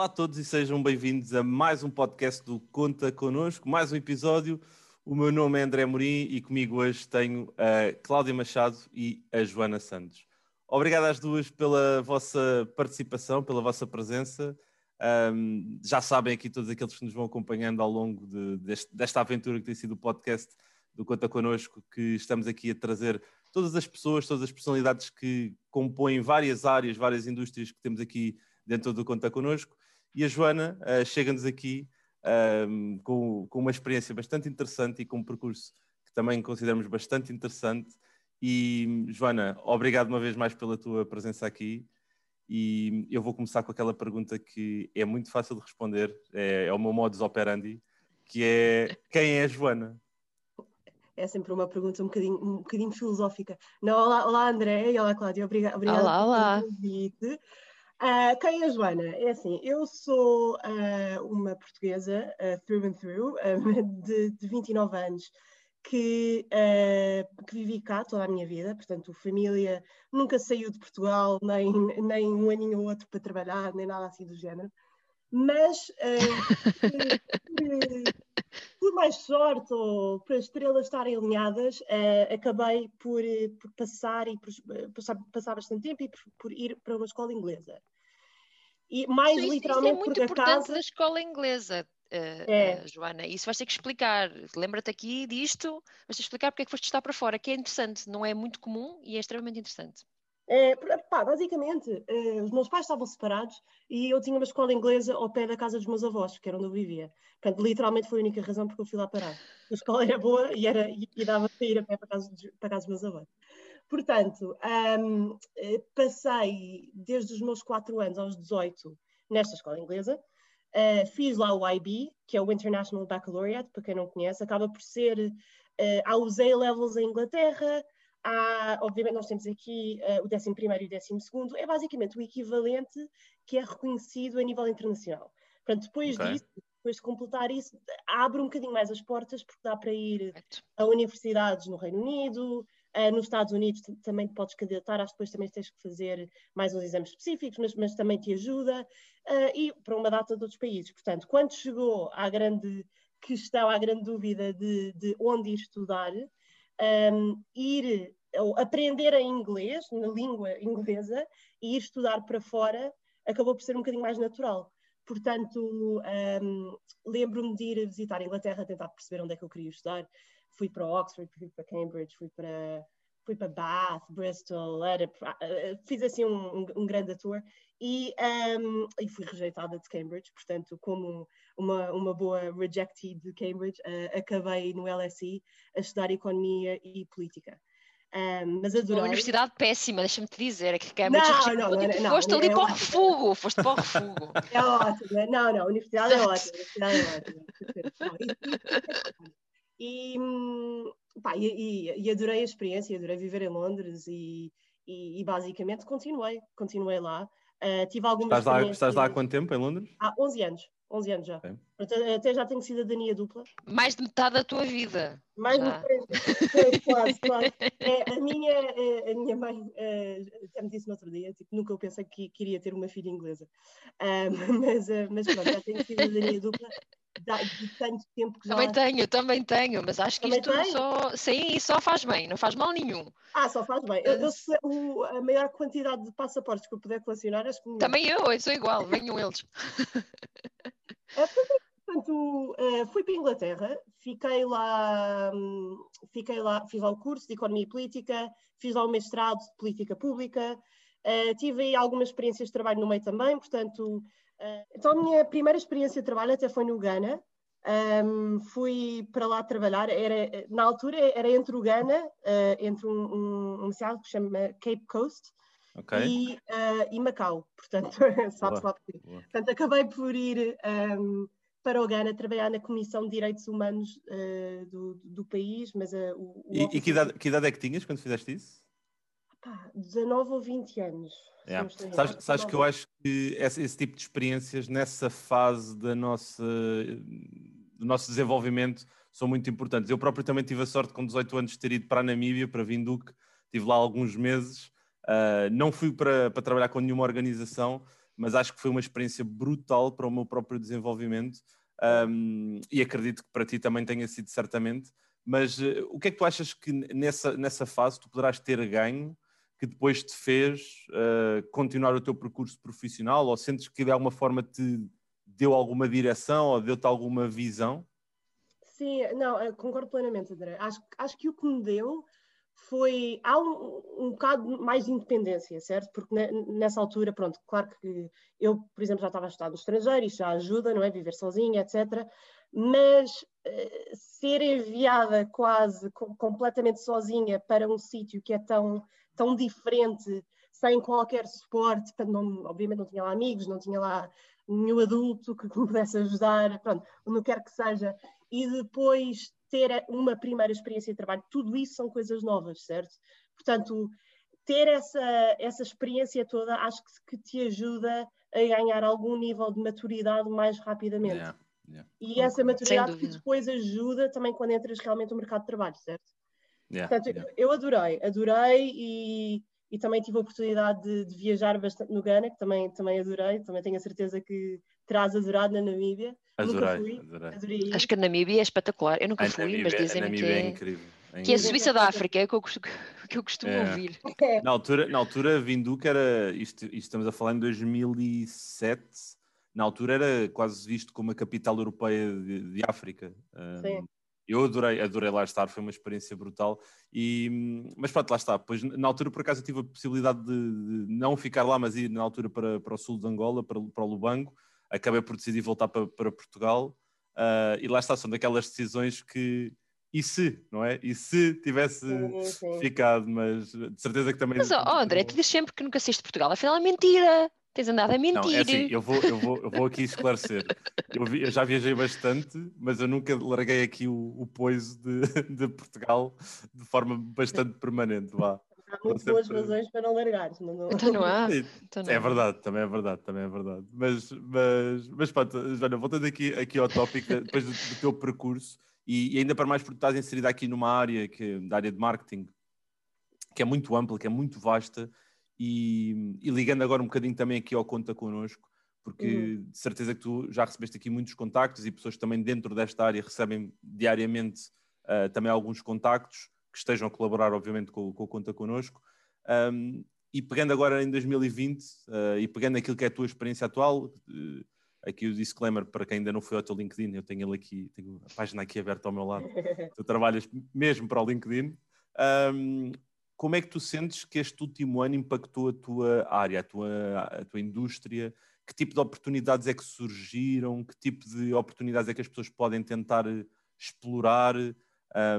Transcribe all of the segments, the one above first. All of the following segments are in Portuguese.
Olá a todos e sejam bem-vindos a mais um podcast do Conta Connosco, mais um episódio. O meu nome é André Morim e comigo hoje tenho a Cláudia Machado e a Joana Santos. Obrigado às duas pela vossa participação, pela vossa presença. Um, já sabem aqui todos aqueles que nos vão acompanhando ao longo de, deste, desta aventura que tem sido o podcast do Conta Connosco, que estamos aqui a trazer todas as pessoas, todas as personalidades que compõem várias áreas, várias indústrias que temos aqui dentro do Conta Connosco. E a Joana uh, chega-nos aqui um, com, com, uma experiência bastante interessante e com um percurso que também consideramos bastante interessante. E, Joana, obrigado uma vez mais pela tua presença aqui. E eu vou começar com aquela pergunta que é muito fácil de responder, é, é o meu modus operandi, que é quem é a Joana? É sempre uma pergunta um bocadinho, um bocadinho filosófica. Não, olá, olá André e olá Cláudia, obrigada, olá, olá. pelo convite. Uh, quem é a Joana? É assim, eu sou uh, uma portuguesa, uh, through and through, de, de 29 anos, que, que, vivi cá toda a minha vida, portanto, família nunca saiu de Portugal, nem, nem um aninho ou outro para trabalhar, nem nada assim do género. Mas, por, por, mais sorte ou por as estrelas estarem alinhadas, acabei por, por passar e por, passar, passar bastante tempo e por, por ir para uma escola inglesa. E mais isso, literalmente isso é muito importante casa... da escola inglesa, uh, é. uh, Joana. Isso vais ter que explicar. Lembra-te aqui disto, vais ter que explicar porque é que foste estar para fora, que é interessante, não é muito comum e é extremamente interessante. É, pá, basicamente, uh, os meus pais estavam separados e eu tinha uma escola inglesa ao pé da casa dos meus avós, que era onde eu vivia. Portanto, literalmente foi a única razão porque eu fui lá parar. A escola era boa e, era, e, e dava para ir a pé para casa, para casa dos meus avós. Portanto, um, eh, passei desde os meus 4 anos aos 18 nesta escola inglesa. Uh, fiz lá o IB, que é o International Baccalaureate, para quem não conhece, acaba por ser. Uh, há os A-levels em Inglaterra, há, obviamente, nós temos aqui uh, o 11 e o 12, é basicamente o equivalente que é reconhecido a nível internacional. Portanto, depois okay. disso, depois de completar isso, abre um bocadinho mais as portas, porque dá para ir a universidades no Reino Unido, Uh, nos Estados Unidos também te podes candidatar, acho que depois também tens que fazer mais uns exames específicos, mas, mas também te ajuda, uh, e para uma data de outros países. Portanto, quando chegou à grande questão, à grande dúvida de, de onde ir estudar, um, ir ou aprender em inglês, na língua inglesa, e ir estudar para fora, acabou por ser um bocadinho mais natural. Portanto, um, lembro-me de ir visitar a Inglaterra, tentar perceber onde é que eu queria estudar fui para Oxford, fui para Cambridge, fui para, fui para Bath, Bristol, era, eh, fiz assim um, um, grande tour e, um, e fui rejeitada de Cambridge, portanto, como uma, uma boa rejectee de Cambridge, uh, acabei no LSE a estudar Economia e Política. Um, mas adorei. Uma universidade péssima, deixa-me te dizer, é que Cambridge não, não, não, tipo, não, foste ali é para o refugo, foste para o refugo. É ótimo, não, não, a universidade é ótima, a universidade é ótima. E, pá, e, e, e, adorei a experiência, adorei viver em Londres e, e, basicamente continuei, continuei lá. Uh, tive algumas estás lá, estás lá há quanto tempo em Londres? Há 11 anos. 11 anos já. Okay. Até já tenho cidadania dupla. Mais de metade da tua vida. Mais de metade. quase, quase. É, a, minha, a minha mãe é, até me disse no outro dia, tipo, nunca eu pensei que queria ter uma filha inglesa. Um, mas, mas pronto, já tenho cidadania dupla de tanto tempo que já... Também tenho, também tenho, mas acho que também isto tem? só, sim, só faz bem, não faz mal nenhum. Ah, só faz bem. Eu, eu o, a maior quantidade de passaportes que eu puder colecionar, acho que... Também eu, eu sou igual, venham eles. É, portanto, uh, fui para a Inglaterra, fiquei lá, um, fiquei lá, fiz lá o curso de Economia e Política, fiz lá o mestrado de Política Pública, uh, tive aí algumas experiências de trabalho no meio também, portanto então, a minha primeira experiência de trabalho até foi no Ghana. Um, fui para lá trabalhar, era, na altura era entre o Ghana, uh, entre um, um, um que se chama Cape Coast okay. e, uh, e, Macau, portanto, sabes lá Portanto, acabei por ir um, para o Ghana trabalhar na Comissão de Direitos Humanos uh, do, do, país, mas o, o E, e que, idade, que idade é que tinhas quando fizeste isso? Pá, 19 ou 20 anos. Yeah. Sabes, sabes que eu acho que esse, esse, tipo de experiências nessa fase da nossa, do nosso desenvolvimento são muito importantes. Eu próprio também tive a sorte com 18 anos de ter ido para a Namíbia, para Vinduque, estive lá alguns meses. Uh, não fui para, para trabalhar com nenhuma organização, mas acho que foi uma experiência brutal para o meu próprio desenvolvimento um, e acredito que para ti também tenha sido certamente. Mas uh, o que é que tu achas que nessa, nessa fase tu poderás ter ganho que depois te fez uh, continuar o teu percurso profissional ou sentes que de alguma forma te deu alguma direção ou deu-te alguma visão? Sim, não, concordo plenamente, André. Acho, acho que o que me deu foi. Há um, um bocado mais de independência, certo? Porque nessa altura, pronto, claro que eu, por exemplo, já estava a estudar no estrangeiro, isso já ajuda, não é? Viver sozinha, etc. Mas uh, ser enviada quase com, completamente sozinha para um sítio que é tão, tão diferente, sem qualquer suporte, portanto, não, obviamente não tinha lá amigos, não tinha lá nenhum adulto que me pudesse ajudar, pronto, onde quer que seja, e depois ter uma primeira experiência de trabalho, tudo isso são coisas novas, certo? Portanto, ter essa, essa experiência toda acho que, que te ajuda a ganhar algum nível de maturidade mais rapidamente. Yeah, yeah. E essa maturidade que depois ajuda também quando entras realmente no mercado de trabalho, certo? Yeah, Portanto, eu adorei, adorei e, e também tive a oportunidade de, de, viajar bastante no Ghana, que também, também adorei, também tenho a certeza que terás adorado na Namíbia. Adorei, nunca fui, adorei. adorei. Acho que a Namíbia é espetacular. Eu nunca a fui, Namíbia, mas dizem que é, é incrível. É que é a Suíça da África, é o que eu, que eu costumo é. ouvir. É. Na altura, na altura Vinduque era, isto, isto estamos a falar em 2007, na altura era quase visto como a capital europeia de, de África. Sim. Eu adorei, adorei lá estar, foi uma experiência brutal. E, mas pronto, lá está. Pois, na altura, por acaso, eu tive a possibilidade de, de, não ficar lá, mas ir na altura para, para o sul de Angola, para, para o Lubango acabei por decidir voltar para, para Portugal uh, e lá está, são daquelas decisões que e se, não é? E se tivesse sim, sim. ficado, mas de certeza que também. Mas, oh, André, tu dizes sempre que nunca saíste de Portugal, afinal é mentira. Tens andado a mentir. Não, é assim, eu vou, eu vou, eu vou aqui esclarecer. Eu, vi, eu, já viajei bastante, mas eu nunca larguei aqui o, o poiso de, de Portugal de forma bastante permanente. Vá há muito boas razões para não largares. Não, não... Então não há. Então não. É verdade, também é verdade, também é verdade. Mas, mas, mas pronto, Joana, voltando aqui, aqui ao tópico, depois do, do teu percurso, e, e, ainda para mais porque estás inserida aqui numa área, que, da área de marketing, que é muito ampla, que é muito vasta, e, e ligando agora um bocadinho também aqui ao Conta Connosco, porque uhum. de certeza que tu já recebeste aqui muitos contactos e pessoas também dentro desta área recebem diariamente uh, também alguns contactos que estejam a colaborar, obviamente, com, com o Conta Connosco. Um, e pegando agora em 2020 uh, ah, e pegando aquilo que é a tua experiência atual, uh, aqui o disclaimer para quem ainda não foi ao teu LinkedIn, eu tenho ele aqui, tenho a página aqui aberta ao meu lado. tu trabalhas mesmo para o LinkedIn. Um, como é que tu sentes que este último ano impactou a tua área, a tua, a tua indústria? Que tipo de oportunidades é que surgiram? Que tipo de oportunidades é que as pessoas podem tentar explorar?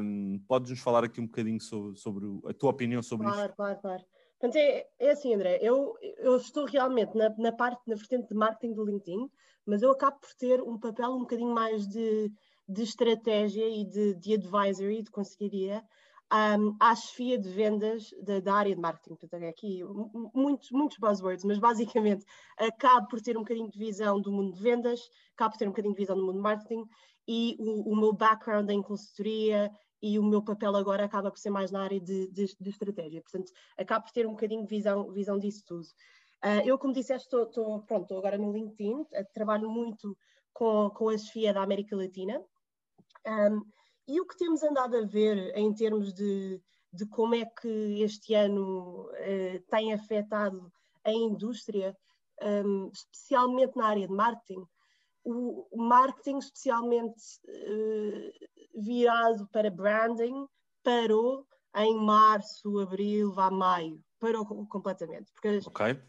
Um, Podes-nos falar aqui um bocadinho sobre, sobre a tua opinião sobre claro, isto? Claro, claro, Portanto, é, é assim, André, eu, eu estou realmente na, na parte, na vertente de marketing do LinkedIn, mas eu acabo por ter um papel um bocadinho mais de, de estratégia e de, de advisory, de conselharia, um, à chefia de vendas da, da, área de marketing. Portanto, é aqui muitos, muitos buzzwords, mas basicamente acabo por ter um bocadinho de visão do mundo de vendas, acabo por ter um bocadinho de visão do mundo de marketing e o, o meu background em consultoria e o meu papel agora acaba por ser mais na área de, de, de estratégia. Portanto, acabo por ter um bocadinho de visão, visão disso tudo. Uh, eu, como disseste, estou, pronto, agora no LinkedIn, uh, trabalho muito com, com a chefia da América Latina. Um, e o que temos andado a ver em termos de, de como é que este ano uh, tem afetado a indústria, um, especialmente na área de marketing, o, o marketing especialmente uh, virado para branding parou em março, abril, vá maio, parou completamente. Porque okay.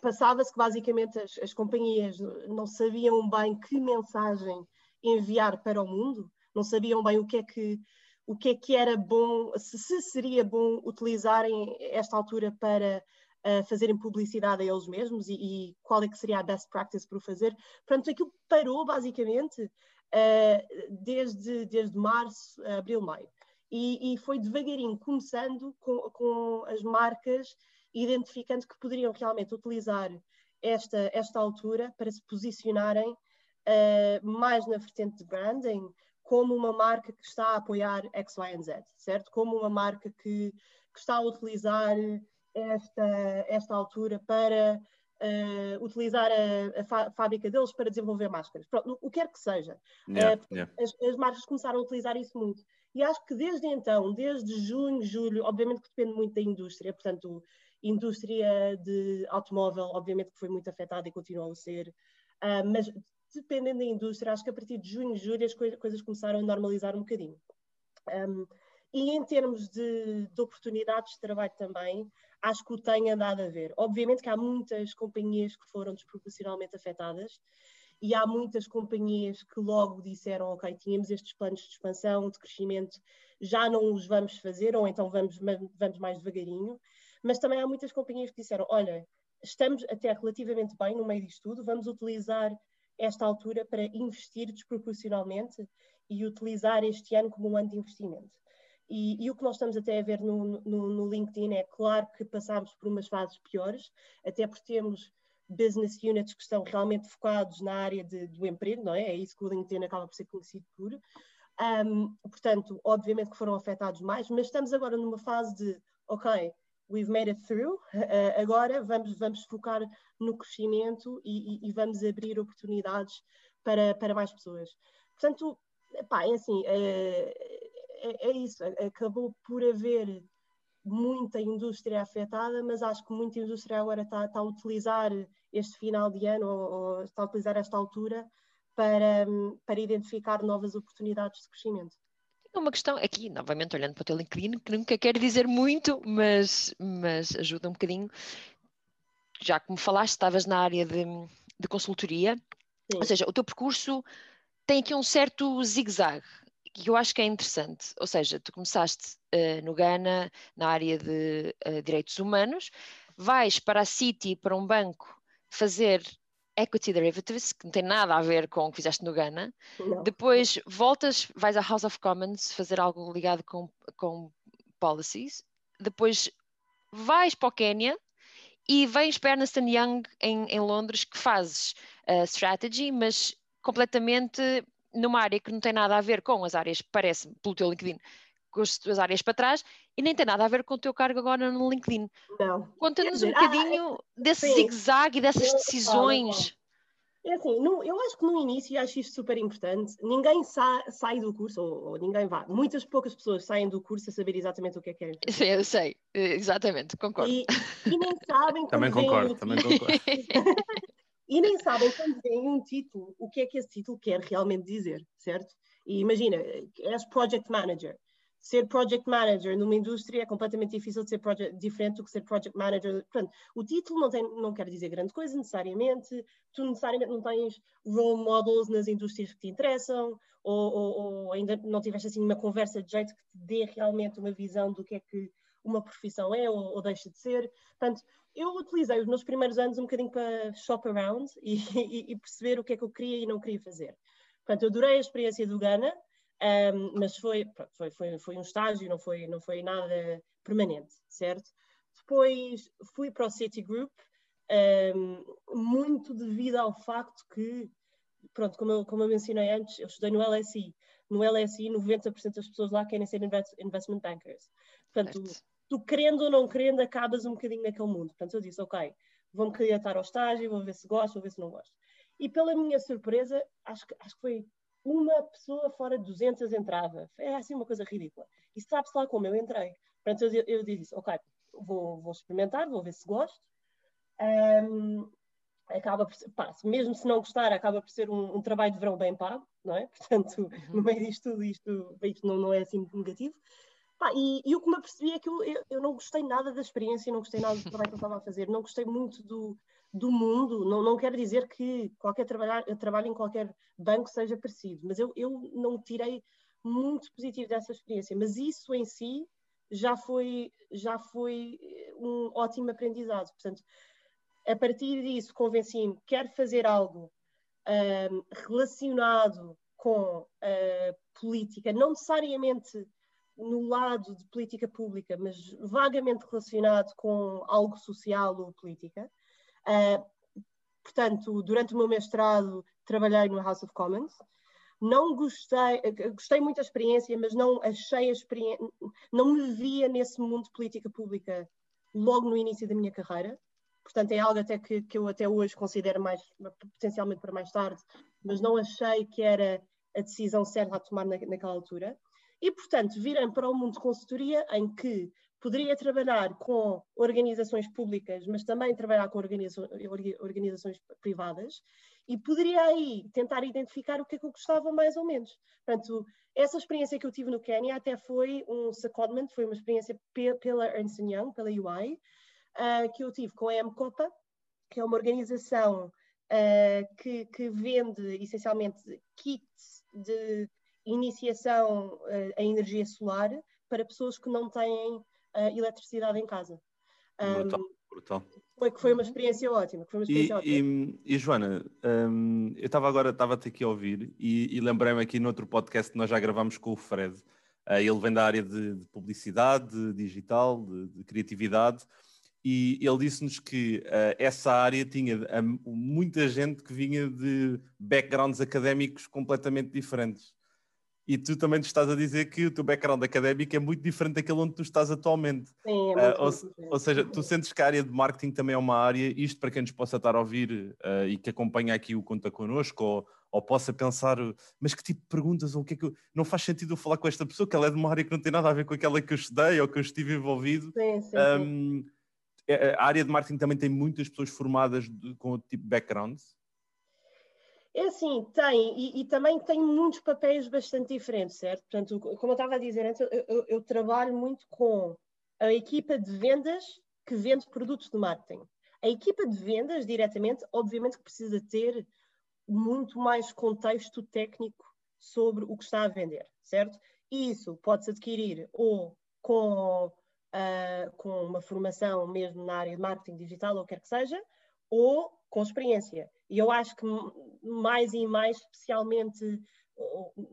passava-se que basicamente as, as companhias não sabiam bem que mensagem enviar para o mundo, não sabiam bem o que é que o que é que era bom, se, se seria bom utilizarem esta altura para uh, fazerem publicidade a eles mesmos e, e, qual é que seria a best practice para o fazer. Portanto, aquilo parou basicamente uh, desde, desde março, abril, maio. E, e foi devagarinho começando com, com, as marcas, identificando que poderiam realmente utilizar esta, esta altura para se posicionarem uh, mais na vertente de branding, como uma marca que está a apoiar X, Y e Z, certo? Como uma marca que, que está a utilizar esta, esta altura para uh, utilizar a, a, fábrica deles para desenvolver máscaras. Pronto, o que quer que seja. Yeah, uh, yeah. As, as, marcas começaram a utilizar isso muito. E acho que desde então, desde junho, julho, obviamente que depende muito da indústria, portanto, indústria de automóvel, obviamente que foi muito afetada e continua a ser, uh, mas dependendo da indústria, acho que a partir de junho, julho as coisas começaram a normalizar um bocadinho. Um, e em termos de, de, oportunidades de trabalho também, acho que o tem andado a ver. Obviamente que há muitas companhias que foram desproporcionalmente afetadas e há muitas companhias que logo disseram, ok, tínhamos estes planos de expansão, de crescimento, já não os vamos fazer, ou então vamos, vamos mais devagarinho. Mas também há muitas companhias que disseram, olha, estamos até relativamente bem no meio disto tudo, vamos utilizar esta altura para investir desproporcionalmente e utilizar este ano como um ano de investimento. E, e, o que nós estamos até a ver no, no, no, LinkedIn é claro que passámos por umas fases piores, até porque temos business units que estão realmente focados na área de, do emprego, não é? É isso que o LinkedIn acaba por ser conhecido por. Um, portanto, obviamente que foram afetados mais, mas estamos agora numa fase de, ok, we've made it through, uh, agora vamos, vamos focar no crescimento e, e, e, vamos abrir oportunidades para, para mais pessoas. Portanto, pá, é assim, é, é, é isso, acabou por haver muita indústria afetada, mas acho que muita indústria agora está, está a utilizar este final de ano ou, ou, está a utilizar esta altura para, para identificar novas oportunidades de crescimento. Uma questão aqui, novamente olhando para o teu LinkedIn, que nunca quer dizer muito, mas, mas ajuda um bocadinho. Já como falaste, estavas na área de, de consultoria, Sim. ou seja, o teu percurso tem aqui um certo zigue-zague que eu acho que é interessante. Ou seja, tu começaste uh, no Ghana na área de uh, direitos humanos, vais para a City, para um banco, fazer equity derivatives, que não tem nada a ver com o que fizeste no Ghana. Não. Depois voltas, vais à House of Commons fazer algo ligado com, com policies. Depois vais para o Quênia e vens para Ernst Young em, em Londres, que fazes uh, strategy, mas completamente numa área que não tem nada a ver com as áreas, parece, pelo teu LinkedIn, com as tuas áreas para trás, e nem tem nada a ver com o teu cargo agora no LinkedIn. Não. Conta-nos um bocadinho ah, desse zigue-zague e dessas decisões. É assim, no, eu acho que no início acho isto super importante. Ninguém sa, sai do curso, ou, ou, ninguém vá. Muitas poucas pessoas saem do curso a saber exatamente o que é que querem Sim, eu sei, exatamente, concordo. E, e nem sabem Também concordo, também concordo. e nem sabem quando veem um título o que é que esse título quer realmente dizer, certo? E imagina, és project manager. Ser project manager numa indústria é completamente difícil de ser project, diferente do que ser project manager. Portanto, o título não, tem, não quer dizer grande coisa necessariamente, tu necessariamente não tens role models nas indústrias que te interessam, ou, ou, ou ainda não tiveste assim uma conversa de jeito que te dê realmente uma visão do que é que uma profissão é ou, ou deixa de ser. Portanto, eu utilizei os meus primeiros anos um bocadinho para shop around e, e, e, perceber o que é que eu queria e não queria fazer. Portanto, eu adorei a experiência do Ghana, um, mas foi, pronto, foi, foi, foi, um estágio, não foi, não foi nada permanente, certo? Depois fui para o Citigroup, um, muito devido ao facto que, pronto, como eu, como eu mencionei antes, eu estudei no LSI. No LSI, 90% das pessoas lá querem ser invest, investment bankers. Portanto, certo tu querendo ou não querendo, acabas um bocadinho naquele mundo. Portanto, eu disse, ok, vou-me candidatar ao estágio, vou ver se gosto, vou ver se não gosto. E pela minha surpresa, acho que, acho que foi uma pessoa fora de 200 entrava. É assim uma coisa ridícula. E sabe-se lá como eu entrei. Portanto, eu, eu disse, ok, vou, vou experimentar, vou ver se gosto. Um, acaba por pá, mesmo se não gostar, acaba por ser um, um, trabalho de verão bem pago, não é? Portanto, uhum. no meio disto tudo, isto, isto não, não é assim muito negativo. Pá, e, e, o que me apercebi é que eu, eu, eu, não gostei nada da experiência, não gostei nada do trabalho que eu estava a fazer, não gostei muito do, do mundo. Não, não quero dizer que qualquer trabalhar, trabalho em qualquer banco seja parecido, mas eu, eu não tirei muito positivo dessa experiência. Mas isso em si já foi, já foi um ótimo aprendizado. Portanto, a partir disso, convenci-me, quero fazer algo um, relacionado com a política, não necessariamente no lado de política pública, mas vagamente relacionado com algo social ou política. Uh, portanto, durante o meu mestrado trabalhei no House of Commons. Não gostei, gostei muito da experiência, mas não achei a experiência, não me via nesse mundo de política pública logo no início da minha carreira. portanto é algo até que, que eu até hoje considero mais, potencialmente para mais tarde, mas não achei que era a decisão certa a tomar na, naquela altura. E, portanto, virem para o mundo de consultoria em que poderia trabalhar com organizações públicas, mas também trabalhar com organizações privadas, e poderia aí tentar identificar o que é que eu gostava mais ou menos. Portanto, essa experiência que eu tive no Quênia até foi um secondment, foi uma experiência pela Ernst Young, pela UI, uh, que eu tive com a MCOPA, que é uma organização uh, que, que, vende essencialmente kits de iniciação uh, energia solar para pessoas que não têm eletricidade em casa. Brutal, brutal. Foi que foi uma experiência ótima. Uma experiência e, ótima. E, e, Joana, um, eu estava agora, estava-te aqui a ouvir e, e lembrei-me aqui no outro podcast que nós já gravamos com o Fred. Uh, ele vem da área de, de publicidade, de digital, de, de, criatividade, e ele disse-nos que uh, essa área tinha uh, muita gente que vinha de backgrounds académicos completamente diferentes e tu também te estás a dizer que o teu background académico é muito diferente daquele onde tu estás atualmente. Sim, é uh, ou, ou, seja, tu sentes que a área de marketing também é uma área, isto para quem nos possa estar a ouvir uh, e que acompanha aqui o Conta Connosco, ou, ou possa pensar, mas que tipo de perguntas, ou o que é que eu... não faz sentido eu falar com esta pessoa, que ela é de uma área que não tem nada a ver com aquela que eu estudei ou que eu estive envolvido. Sim, sim, um, é, a área de marketing também tem muitas pessoas formadas de, com outro tipo de backgrounds. É assim, tem, e, e, também tem muitos papéis bastante diferentes, certo? Portanto, como eu estava a dizer antes, eu, eu, eu, trabalho muito com a equipa de vendas que vende produtos de marketing. A equipa de vendas, diretamente, obviamente que precisa ter muito mais contexto técnico sobre o que está a vender, certo? E isso pode-se adquirir ou com, uh, com uma formação mesmo na área de marketing digital, ou quer que seja, ou com experiência. E eu acho que mais e mais, especialmente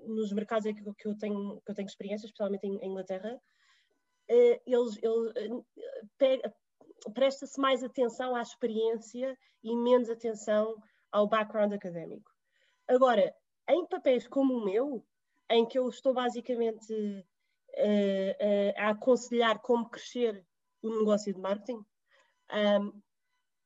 nos mercados que eu tenho, que eu tenho experiência, especialmente em, Inglaterra, eh, eles, eles eh, presta-se mais atenção à experiência e menos atenção ao background académico. Agora, em papéis como o meu, em que eu estou basicamente uh, uh, a aconselhar como crescer o negócio de marketing, um,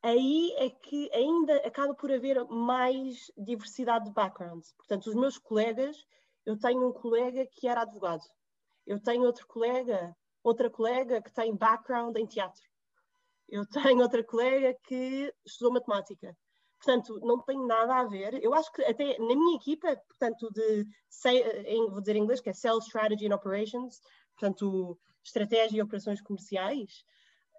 aí é que ainda acaba por haver mais diversidade de backgrounds. Portanto, os meus colegas, eu tenho um colega que era advogado, eu tenho outro colega, outra colega que tem background em teatro, eu tenho outra colega que estudou matemática. Portanto, não tem nada a ver. Eu acho que até na minha equipa, portanto, de, vou dizer em inglês, que é Sales Strategy and Operations, portanto, estratégia e operações comerciais,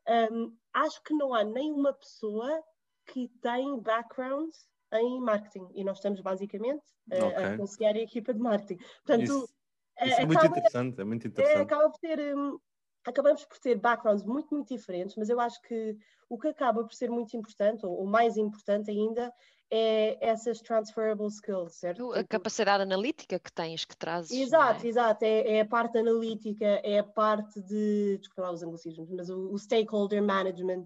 um, acho que não há nenhuma pessoa que tem background em marketing e nós estamos basicamente okay. a aconselhar a equipa de marketing. Portanto, isso, isso é, muito interessante, é muito interessante. É, acaba por ter, um, acabamos por ter backgrounds muito, muito diferentes, mas eu acho que o que acaba por ser muito importante, ou, ou mais importante ainda, é essas transferable skills, certo? A tipo capacidade analítica que tens, que trazes. Exato, é? exato. É, é, a parte analítica, é a parte de, desculpa lá os anglicismos, mas o, o, stakeholder management,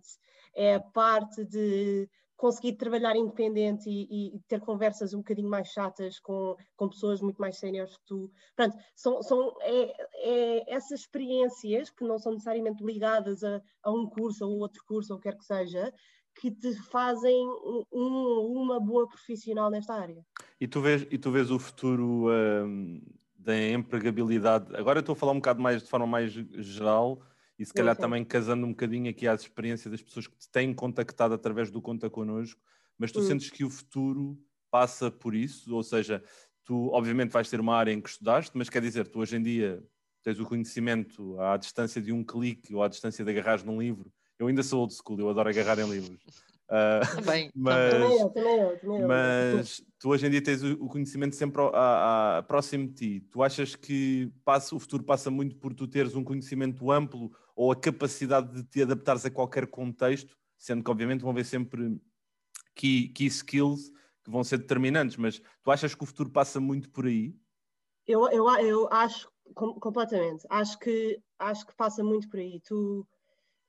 é a parte de conseguir trabalhar independente e, e, ter conversas um bocadinho mais chatas com, com pessoas muito mais séniores que tu. Portanto, são, são é, é essas experiências que não são necessariamente ligadas a, a um curso ou outro curso, ou quer que seja, que te fazem um, uma boa profissional nesta área. E tu vês, e tu vês o futuro um, da empregabilidade? Agora estou a falar um bocado mais de forma mais geral e se calhar também casando um bocadinho aqui às experiências das pessoas que te têm contactado através do Conta Connosco, mas tu hum. sentes que o futuro passa por isso? Ou seja, tu obviamente vais ter uma área em que estudaste, mas quer dizer, tu hoje em dia tens o conhecimento à distância de um clique ou à distância de agarrar num livro eu ainda sou old school, eu adoro agarrar em livros. Uh, também, mas, também eu, também eu, também eu. mas tu hoje em dia tens o, conhecimento sempre a, a, próximo de ti. Tu achas que passa, o futuro passa muito por tu teres um conhecimento amplo ou a capacidade de te adaptares a qualquer contexto, sendo que obviamente vão haver sempre key, key skills que vão ser determinantes, mas tu achas que o futuro passa muito por aí? Eu, eu, eu acho completamente. Acho que, acho que passa muito por aí. Tu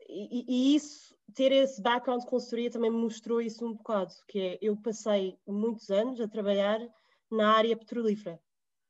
e, e, isso, ter esse background de consultoria também me mostrou isso um bocado, que é, eu passei muitos anos a trabalhar na área petrolífera.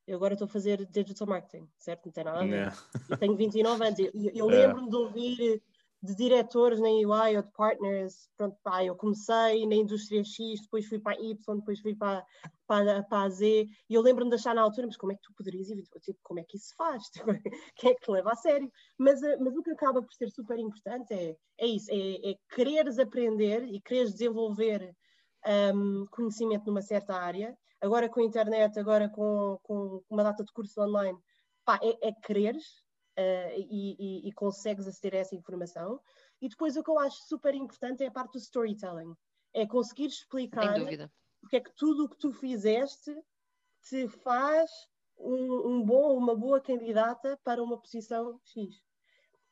Eu agora estou a fazer digital marketing, certo? Não tem nada a ver. Eu tenho 29 anos. Eu, eu lembro-me de ouvir de diretores na UI ou de partners, pronto, pá, eu comecei na indústria X, depois fui para a Y, depois fui para, para, para a Z, e eu lembro-me de achar na altura, mas como é que tu poderias? Tipo, como é que isso faz? Quem é que te leva a sério? Mas, eh, mas o que acaba por ser super importante é, é isso, é, é quereres aprender e quereres desenvolver um, conhecimento numa certa área, agora com a internet, agora com, com uma data de curso online, pá, é, é quereres, uh, e, e, e, consegues aceder a essa informação. E depois o que eu acho super importante é a parte do storytelling. É conseguir explicar porque é que tudo o que tu fizeste te faz um, um bom, uma boa candidata para uma posição X.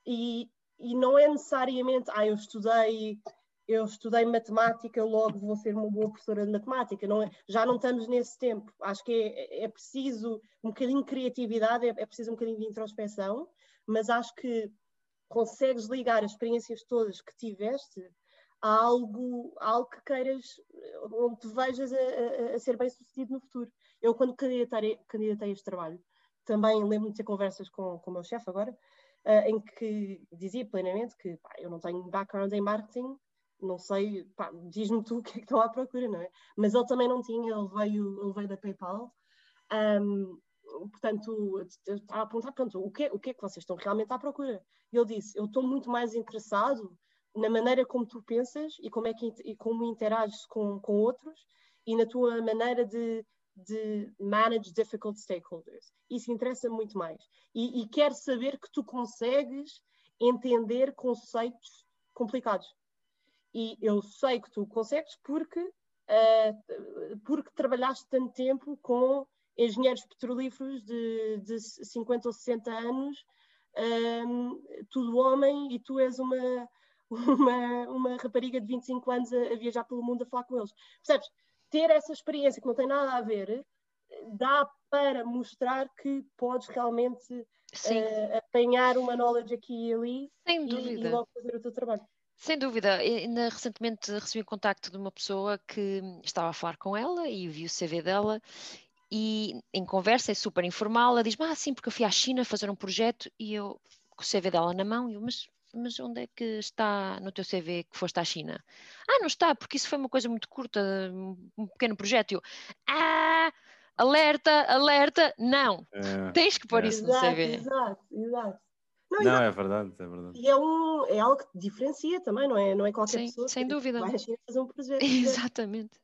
E, e não é necessariamente, ah, eu estudei eu estudei matemática, logo vou ser uma boa professora de matemática. Não é, já não estamos nesse tempo. Acho que é, é preciso um bocadinho de criatividade, é, é, preciso um bocadinho de introspeção, mas acho que consegues ligar as experiências todas que tiveste a algo, a algo que queiras, onde te vejas a, a, a ser bem sucedido no futuro. Eu, quando candidatei, candidatei este trabalho, também lembro-me de ter conversas com, com o meu chefe agora, uh, em que dizia plenamente que pá, eu não tenho background em marketing, não sei, diz-me tu o que é que estão à procura, não é? Mas ele também não tinha, ele veio, ele veio da PayPal. Um, portanto, estava a perguntar, pronto, o que, é, o que é que vocês estão realmente à procura? E ele disse, eu estou muito mais interessado na maneira como tu pensas e como, é que, e como interages com, com outros e na tua maneira de, de manage difficult stakeholders. Isso interessa muito mais. E, e quero saber que tu consegues entender conceitos complicados. E eu sei que tu consegues porque, uh, porque trabalhaste tanto tempo com engenheiros petrolíferos de, de 50 ou 60 anos, um, tudo homem, e tu és uma, uma, uma rapariga de 25 anos a, a, viajar pelo mundo a falar com eles. Percebes? Ter essa experiência que não tem nada a ver dá para mostrar que podes realmente uh, apanhar uma knowledge aqui e ali Sem dúvida. E, e logo fazer o teu trabalho. Sem dúvida, ainda recentemente recebi o contacto de uma pessoa que estava a falar com ela e vi o CV dela e em conversa, é super informal, ela diz-me, ah sim, porque eu fui à China fazer um projeto e eu com o CV dela na mão, e eu, mas, mas onde é que está no teu CV que foste à China? Ah, não está, porque isso foi uma coisa muito curta, um pequeno projeto. E eu, ah, alerta, alerta, não, é, tens que pôr é. isso no exato, CV. Exato, exato. Não, não é verdade, é verdade. E é, um, é algo que diferencia também, não é, não é qualquer Sim, pessoa sem dúvida. vai à China fazer um projeto. Exatamente.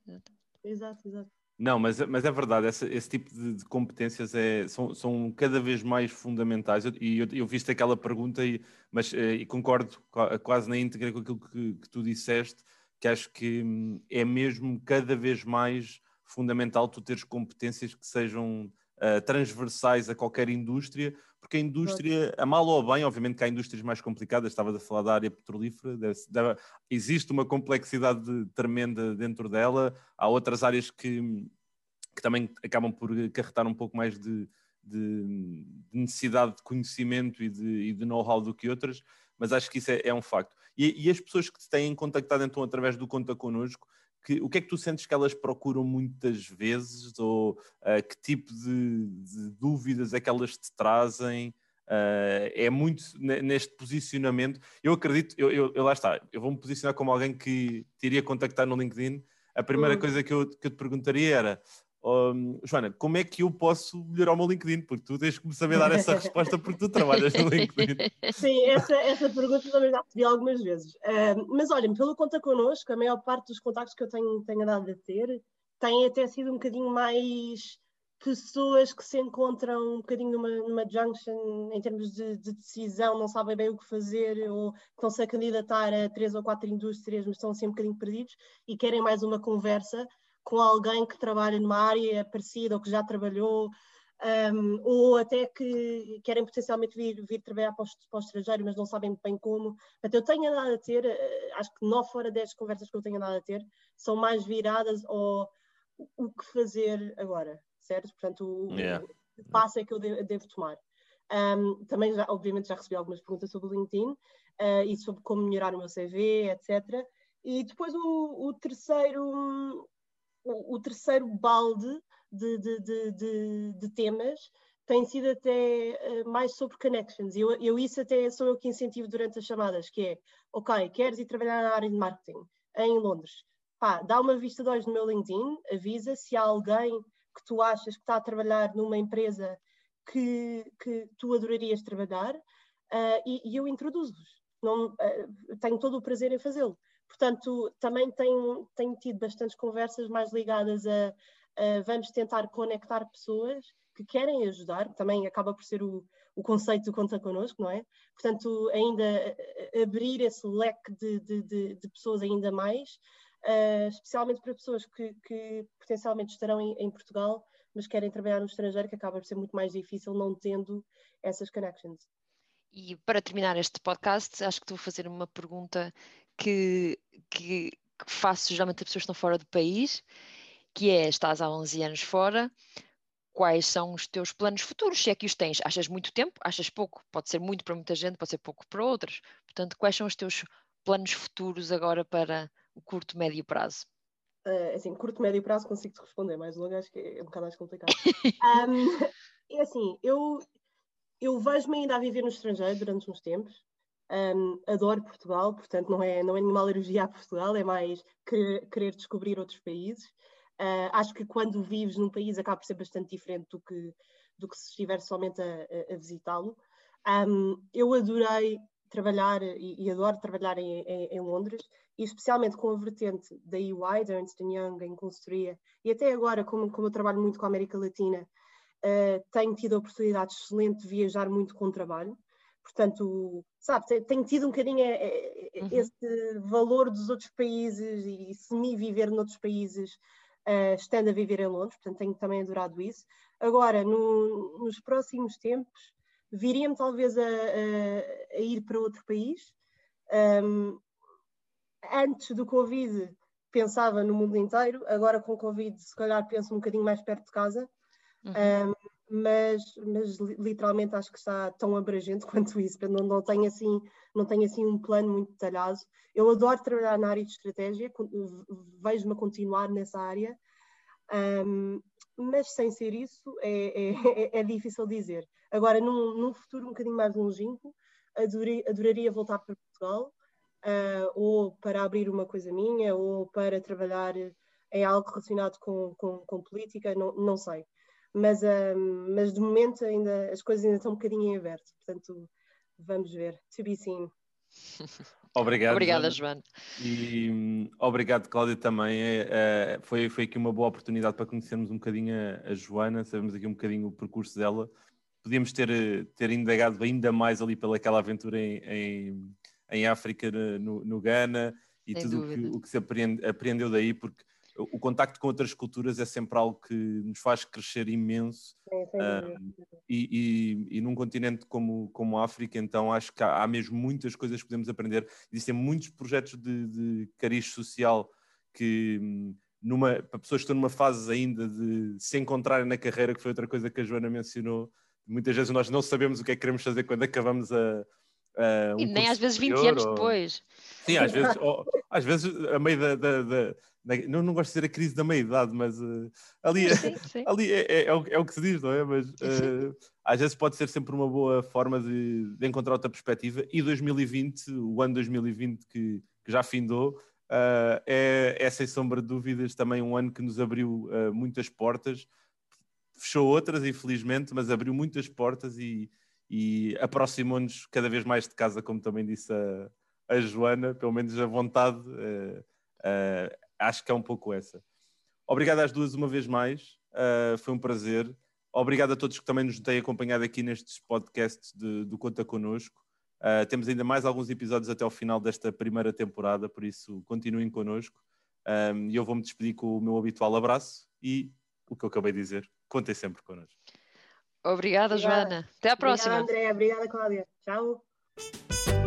Exato, exato. Não, mas, mas é verdade, esse, esse tipo de, de, competências é, são, são cada vez mais fundamentais. Eu, e eu, eu viste aquela pergunta, e, mas, eh, e concordo quase na íntegra com aquilo que, que tu disseste, que acho que hum, é mesmo cada vez mais fundamental tu teres competências que sejam uh, transversais a qualquer indústria, porque a indústria, a mal ou a bem, obviamente que há indústrias mais complicadas, estava a falar da área petrolífera, deve, deve, existe uma complexidade tremenda dentro dela, há outras áreas que, que também acabam por carregar um pouco mais de, de, de necessidade de conhecimento e de, de know-how do que outras, mas acho que isso é, é um facto. E, e, as pessoas que te têm contactado então através do Conta Connosco, que, o que é que tu sentes que elas procuram muitas vezes? Ou uh, que tipo de, de, dúvidas é que elas te trazem? Uh, é muito neste posicionamento. Eu acredito, eu, eu, eu, lá está, eu vou-me posicionar como alguém que te iria contactar no LinkedIn. A primeira uhum. coisa que eu, que eu te perguntaria era: Joana, como é que eu posso melhorar o meu LinkedIn? Porque tu tens que me saber dar essa resposta porque tu trabalhas no LinkedIn. Sim, essa, essa pergunta também já pedi algumas vezes. Um, mas olha, pelo conta connosco, a maior parte dos contactos que eu tenho, tenho dado a ter têm até sido um bocadinho mais pessoas que se encontram um bocadinho numa, numa junction em termos de, de, decisão, não sabem bem o que fazer ou estão-se a candidatar a três ou quatro indústrias, mas estão assim um bocadinho perdidos e querem mais uma conversa com alguém que trabalha numa área parecida ou que já trabalhou, um, ou até que querem potencialmente vir, vir trabalhar para o, para o estrangeiro, mas não sabem bem como. Portanto, eu tenho andado a ter, eh, acho que 9 fora 10 conversas que eu tenho andado a ter são mais viradas ao o que fazer agora, certo? Portanto, o, yeah. o passo é que eu devo, devo tomar. Um, também, já, obviamente, já recebi algumas perguntas sobre o LinkedIn uh, e sobre como melhorar o meu CV, etc. E depois o, o terceiro, o, o terceiro balde de, de, de, de, temas tem sido até uh, mais sobre connections. Eu, eu isso até sou eu que incentivo durante as chamadas, que é, ok, queres ir trabalhar na área de marketing em Londres? Pá, dá uma vista de olhos no meu LinkedIn, avisa se há alguém que tu achas que está a trabalhar numa empresa que, que tu adorarias trabalhar uh, e, e, eu introduzo-vos. Uh, tenho todo o prazer em fazê-lo. Portanto, também tenho, tenho tido bastantes conversas mais ligadas a, a vamos tentar conectar pessoas que querem ajudar, também acaba por ser o, o conceito do Conta Connosco, não é? Portanto, ainda abrir esse leque de, de, de, de pessoas ainda mais, uh, especialmente para pessoas que, que potencialmente estarão em, em, Portugal, mas querem trabalhar no estrangeiro, que acaba por ser muito mais difícil não tendo essas connections. E para terminar este podcast, acho que vou fazer uma pergunta que, que, que faço geralmente a pessoas que estão fora do país, que é, estás há 11 anos fora, quais são os teus planos futuros, se é que os tens. Achas muito tempo, achas pouco, pode ser muito para muita gente, pode ser pouco para outros. Portanto, quais são os teus planos futuros agora para o curto, médio prazo? Uh, assim, curto, médio prazo consigo te responder, mais longo acho que é um bocado mais complicado. um, é assim, eu, eu vejo-me ainda a viver no estrangeiro durante uns tempos. Um, adoro Portugal, portanto não é, não é nenhuma alergia a Portugal, é mais querer, querer descobrir outros países. Uh, acho que quando vives num país acaba por ser bastante diferente do que, do que se estiver somente a, a, visitá-lo. Um, eu adorei trabalhar e, e adoro trabalhar em, em, em, Londres, e especialmente com a vertente da EY, da Ernst Young, em consultoria, e até agora, como, como eu trabalho muito com a América Latina, uh, tenho tido a oportunidade excelente de viajar muito com o trabalho. Portanto, sabe, tenho tido um bocadinho uhum. esse valor dos outros países e semi-viver noutros países uh, estando a viver em Londres, portanto tenho também adorado isso. Agora, no, nos próximos tempos, viria-me talvez a, a, a, ir para outro país. Um, antes do Covid pensava no mundo inteiro, agora com o Covid se calhar penso um bocadinho mais perto de casa. Uhum. Um, mas, mas literalmente acho que está tão abrangente quanto isso. Não, não, tenho assim, não tenho assim um plano muito detalhado. Eu adoro trabalhar na área de estratégia, vejo-me a continuar nessa área, um, mas sem ser isso é, é, é, é difícil dizer. Agora, num, num, futuro um bocadinho mais longínquo, adoraria, voltar para Portugal, uh, ou para abrir uma coisa minha, ou para trabalhar em algo relacionado com, com, com política, não, não sei mas, um, mas de momento ainda as coisas ainda estão um bocadinho em aberto, portanto vamos ver, to be seen. Obrigado. Obrigada, Joana. E um, obrigado, Cláudia, também. É, é, foi, foi aqui uma boa oportunidade para conhecermos um bocadinho a, a, Joana, sabemos aqui um bocadinho o percurso dela. Podíamos ter, ter indagado ainda mais ali pelaquela aventura em, em, em África, no, no Ghana, e Sem tudo o que, o que, se aprende, aprendeu daí, porque o contacto com outras culturas é sempre algo que nos faz crescer imenso. e, e, e, num continente como, como a África, então acho que há, há, mesmo muitas coisas que podemos aprender. Existem muitos projetos de, de cariz social que, numa, para pessoas que estão numa fase ainda de se encontrarem na carreira, que foi outra coisa que a Joana mencionou, muitas vezes nós não sabemos o que é que queremos fazer quando acabamos a. a um e nem às vezes 20 anos ou... depois. Sim, às vezes, ou, às vezes a meio da, da, da não, não gosto de dizer a crise da meia-idade, mas uh, ali, é, sim, sim. ali é, é, é, o, é, o, que se diz, não é? Mas uh, às vezes pode ser sempre uma boa forma de, de, encontrar outra perspectiva. E 2020, o ano 2020 que, que já findou, uh, é, é sem sombra de dúvidas também um ano que nos abriu muitas portas, fechou outras, infelizmente, mas abriu muitas portas e, e aproximou-nos cada vez mais de casa, como também disse a, a Joana, pelo menos a vontade. Uh, acho que é um pouco essa. Obrigado às duas uma vez mais, uh, foi um prazer. Obrigado a todos que também nos têm acompanhado aqui nestes podcasts de, do Conta Connosco. Uh, temos ainda mais alguns episódios até ao final desta primeira temporada, por isso continuem connosco. Um, e eu vou-me despedir com o meu habitual abraço e o que eu acabei de dizer. Contem sempre connosco. Obrigada, Obrigada. Joana. Até à próxima. Obrigada, André. Obrigada, Cláudia. Tchau.